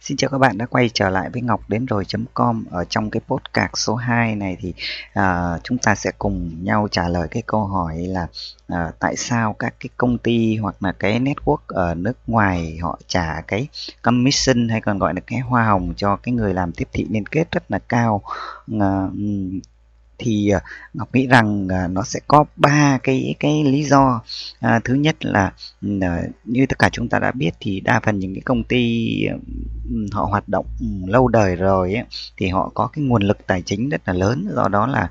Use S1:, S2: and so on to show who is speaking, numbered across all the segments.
S1: Xin chào các bạn đã quay trở lại với Ngọc đến rồi.com Ở trong cái podcast số 2 này thì uh, chúng ta sẽ cùng nhau trả lời cái câu hỏi là uh, tại sao các cái công ty hoặc là cái network ở nước ngoài họ trả cái commission hay còn gọi là cái hoa hồng cho cái người làm tiếp thị liên kết rất là cao? Uh, thì à, Ngọc nghĩ rằng à, nó sẽ có ba cái cái lý do. À, thứ nhất là à, như tất cả chúng ta đã biết thì đa phần những cái công ty họ hoạt động lâu đời rồi ấy, thì họ có cái nguồn lực tài chính rất là lớn. Do đó là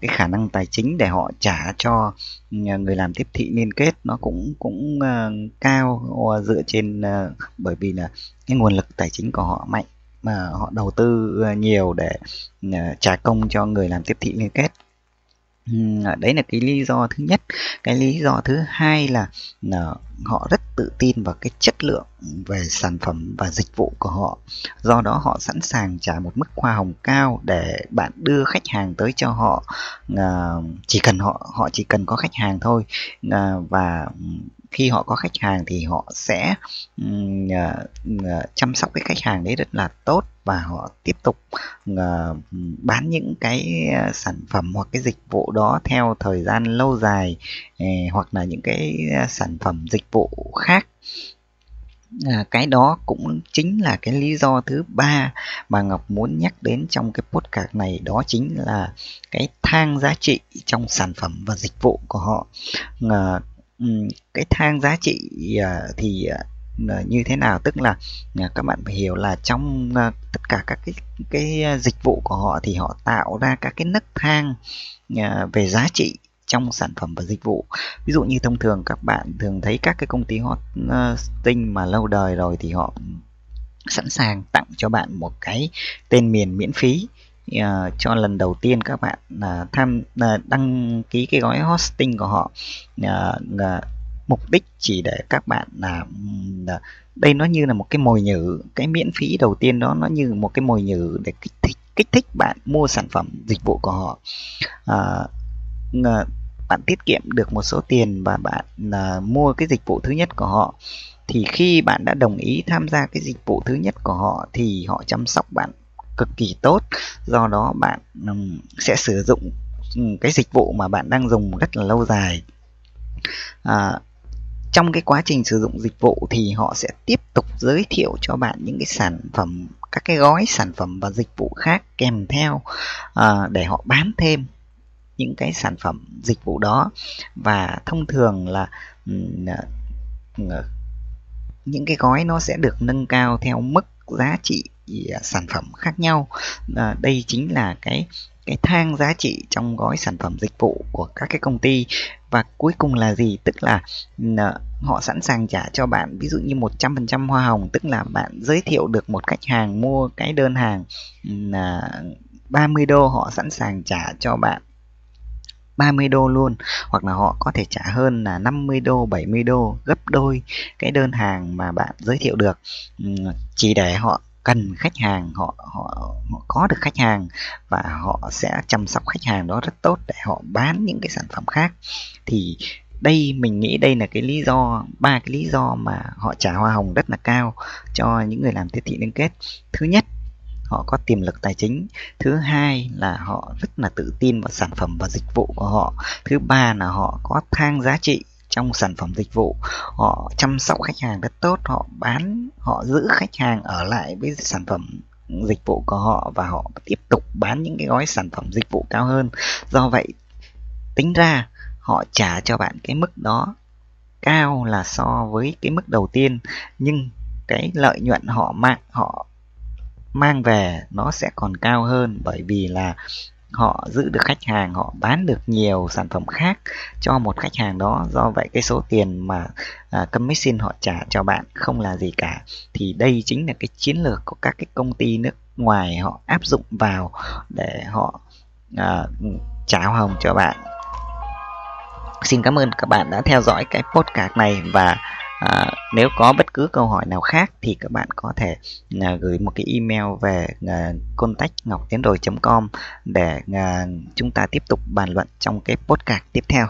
S1: cái khả năng tài chính để họ trả cho người làm tiếp thị liên kết nó cũng cũng cao ờ, dựa trên bởi vì là cái nguồn lực tài chính của họ mạnh mà họ đầu tư ờ, nhiều để ờ, trả công cho người làm tiếp thị liên kết. Đấy là cái lý do thứ nhất. Cái lý do thứ hai là, là họ rất tự tin vào cái chất lượng về sản phẩm và dịch vụ của họ. Do đó họ sẵn sàng trả một mức hoa hồng cao để bạn đưa khách hàng tới cho họ. À, chỉ cần họ họ chỉ cần có khách hàng thôi. À, và khi họ có khách hàng thì họ sẽ uh, uh, chăm sóc cái khách hàng đấy rất là tốt và họ tiếp tục uh, bán những cái sản phẩm hoặc cái dịch vụ đó theo thời gian lâu dài uh, hoặc là những cái sản phẩm dịch vụ khác. À, cái đó cũng chính là cái lý do thứ ba mà ngọc muốn nhắc đến trong cái podcast này đó chính là cái thang giá trị trong sản phẩm và dịch vụ của họ. À, cái thang giá trị à, thì à, như thế nào? Tức là à, các bạn phải hiểu là trong à, tất cả các cái cái dịch vụ của họ thì họ tạo ra các cái nấc thang về giá trị trong sản phẩm và dịch vụ. Ví dụ như thông thường các bạn thường thấy các cái công ty hosting mà lâu đời rồi thì họ sẵn sàng tặng cho bạn một cái tên miền miễn phí uh, cho lần đầu tiên các bạn uh, tham uh, đăng ký cái gói hosting của họ. Uh, uh, mục đích chỉ để các bạn là uh, đây nó như là một cái mồi nhử cái miễn phí đầu tiên đó nó như một cái mồi nhử để kích thích kích thích bạn mua sản phẩm dịch vụ của họ. Uh, uh, bạn tiết kiệm được một số tiền và bạn uh, mua cái dịch vụ thứ nhất của họ. Thì khi bạn đã đồng ý tham gia cái dịch vụ thứ nhất của họ thì họ chăm sóc bạn cực kỳ tốt. Do đó bạn um, sẽ sử dụng um, cái dịch vụ mà bạn đang dùng rất là lâu dài. À, trong cái quá trình sử dụng dịch vụ thì họ sẽ tiếp tục giới thiệu cho bạn những cái sản phẩm các cái gói sản phẩm và dịch vụ khác kèm theo à, để họ bán thêm những cái sản phẩm dịch vụ đó. Và thông thường là à, à, những cái gói nó sẽ được nâng cao theo mức giá trị À, sản phẩm khác nhau. À, đây chính là cái cái thang giá trị trong gói sản phẩm dịch vụ của các cái công ty. Và cuối cùng là gì? Tức là ờ, họ sẵn sàng trả cho bạn ví dụ như 100% hoa hồng tức là bạn giới thiệu được một khách hàng mua cái đơn hàng 30 à, đô họ sẵn sàng trả cho bạn 30 đô luôn. Hoặc là họ có thể trả hơn là 50 đô 70 đô gấp đôi cái đơn hàng mà bạn giới thiệu được. Chỉ để họ cần khách hàng, họ họ họ có được khách hàng và họ sẽ chăm sóc khách hàng đó rất tốt để họ bán những cái sản phẩm khác. Thì đây, mình nghĩ đây là cái lý do, ba cái lý do mà họ trả hoa hồng rất là cao cho những người làm tiếp thị liên kết. Thứ nhất, họ có tiềm lực tài chính. Thứ hai là họ rất là tự tin vào sản phẩm và dịch vụ của họ. Thứ ba là họ có thang giá trị trong sản phẩm dịch vụ. Họ chăm sóc khách hàng rất tốt, họ bán, họ giữ khách hàng ở lại với sản phẩm dịch vụ của họ và họ tiếp tục bán những cái gói sản phẩm dịch vụ cao hơn. Do vậy, tính ra họ trả cho bạn cái mức đó cao là so với cái mức đầu tiên, nhưng cái lợi nhuận họ mang họ mang về nó sẽ còn cao hơn bởi vì là họ giữ được khách hàng họ bán được nhiều sản phẩm khác cho một khách hàng đó. Do vậy cái số tiền mà à, commission họ trả cho bạn không là gì cả. Thì đây chính là cái chiến lược của các cái công ty nước ngoài họ áp dụng vào để họ à, trả hồng cho bạn. Xin cảm ơn các bạn đã theo dõi cái podcast này và À, nếu có bất cứ câu hỏi nào khác thì các bạn có thể à, gửi một cái email về à, contact ngọc tiến đồi com để à, chúng ta tiếp tục bàn luận trong cái podcast tiếp theo.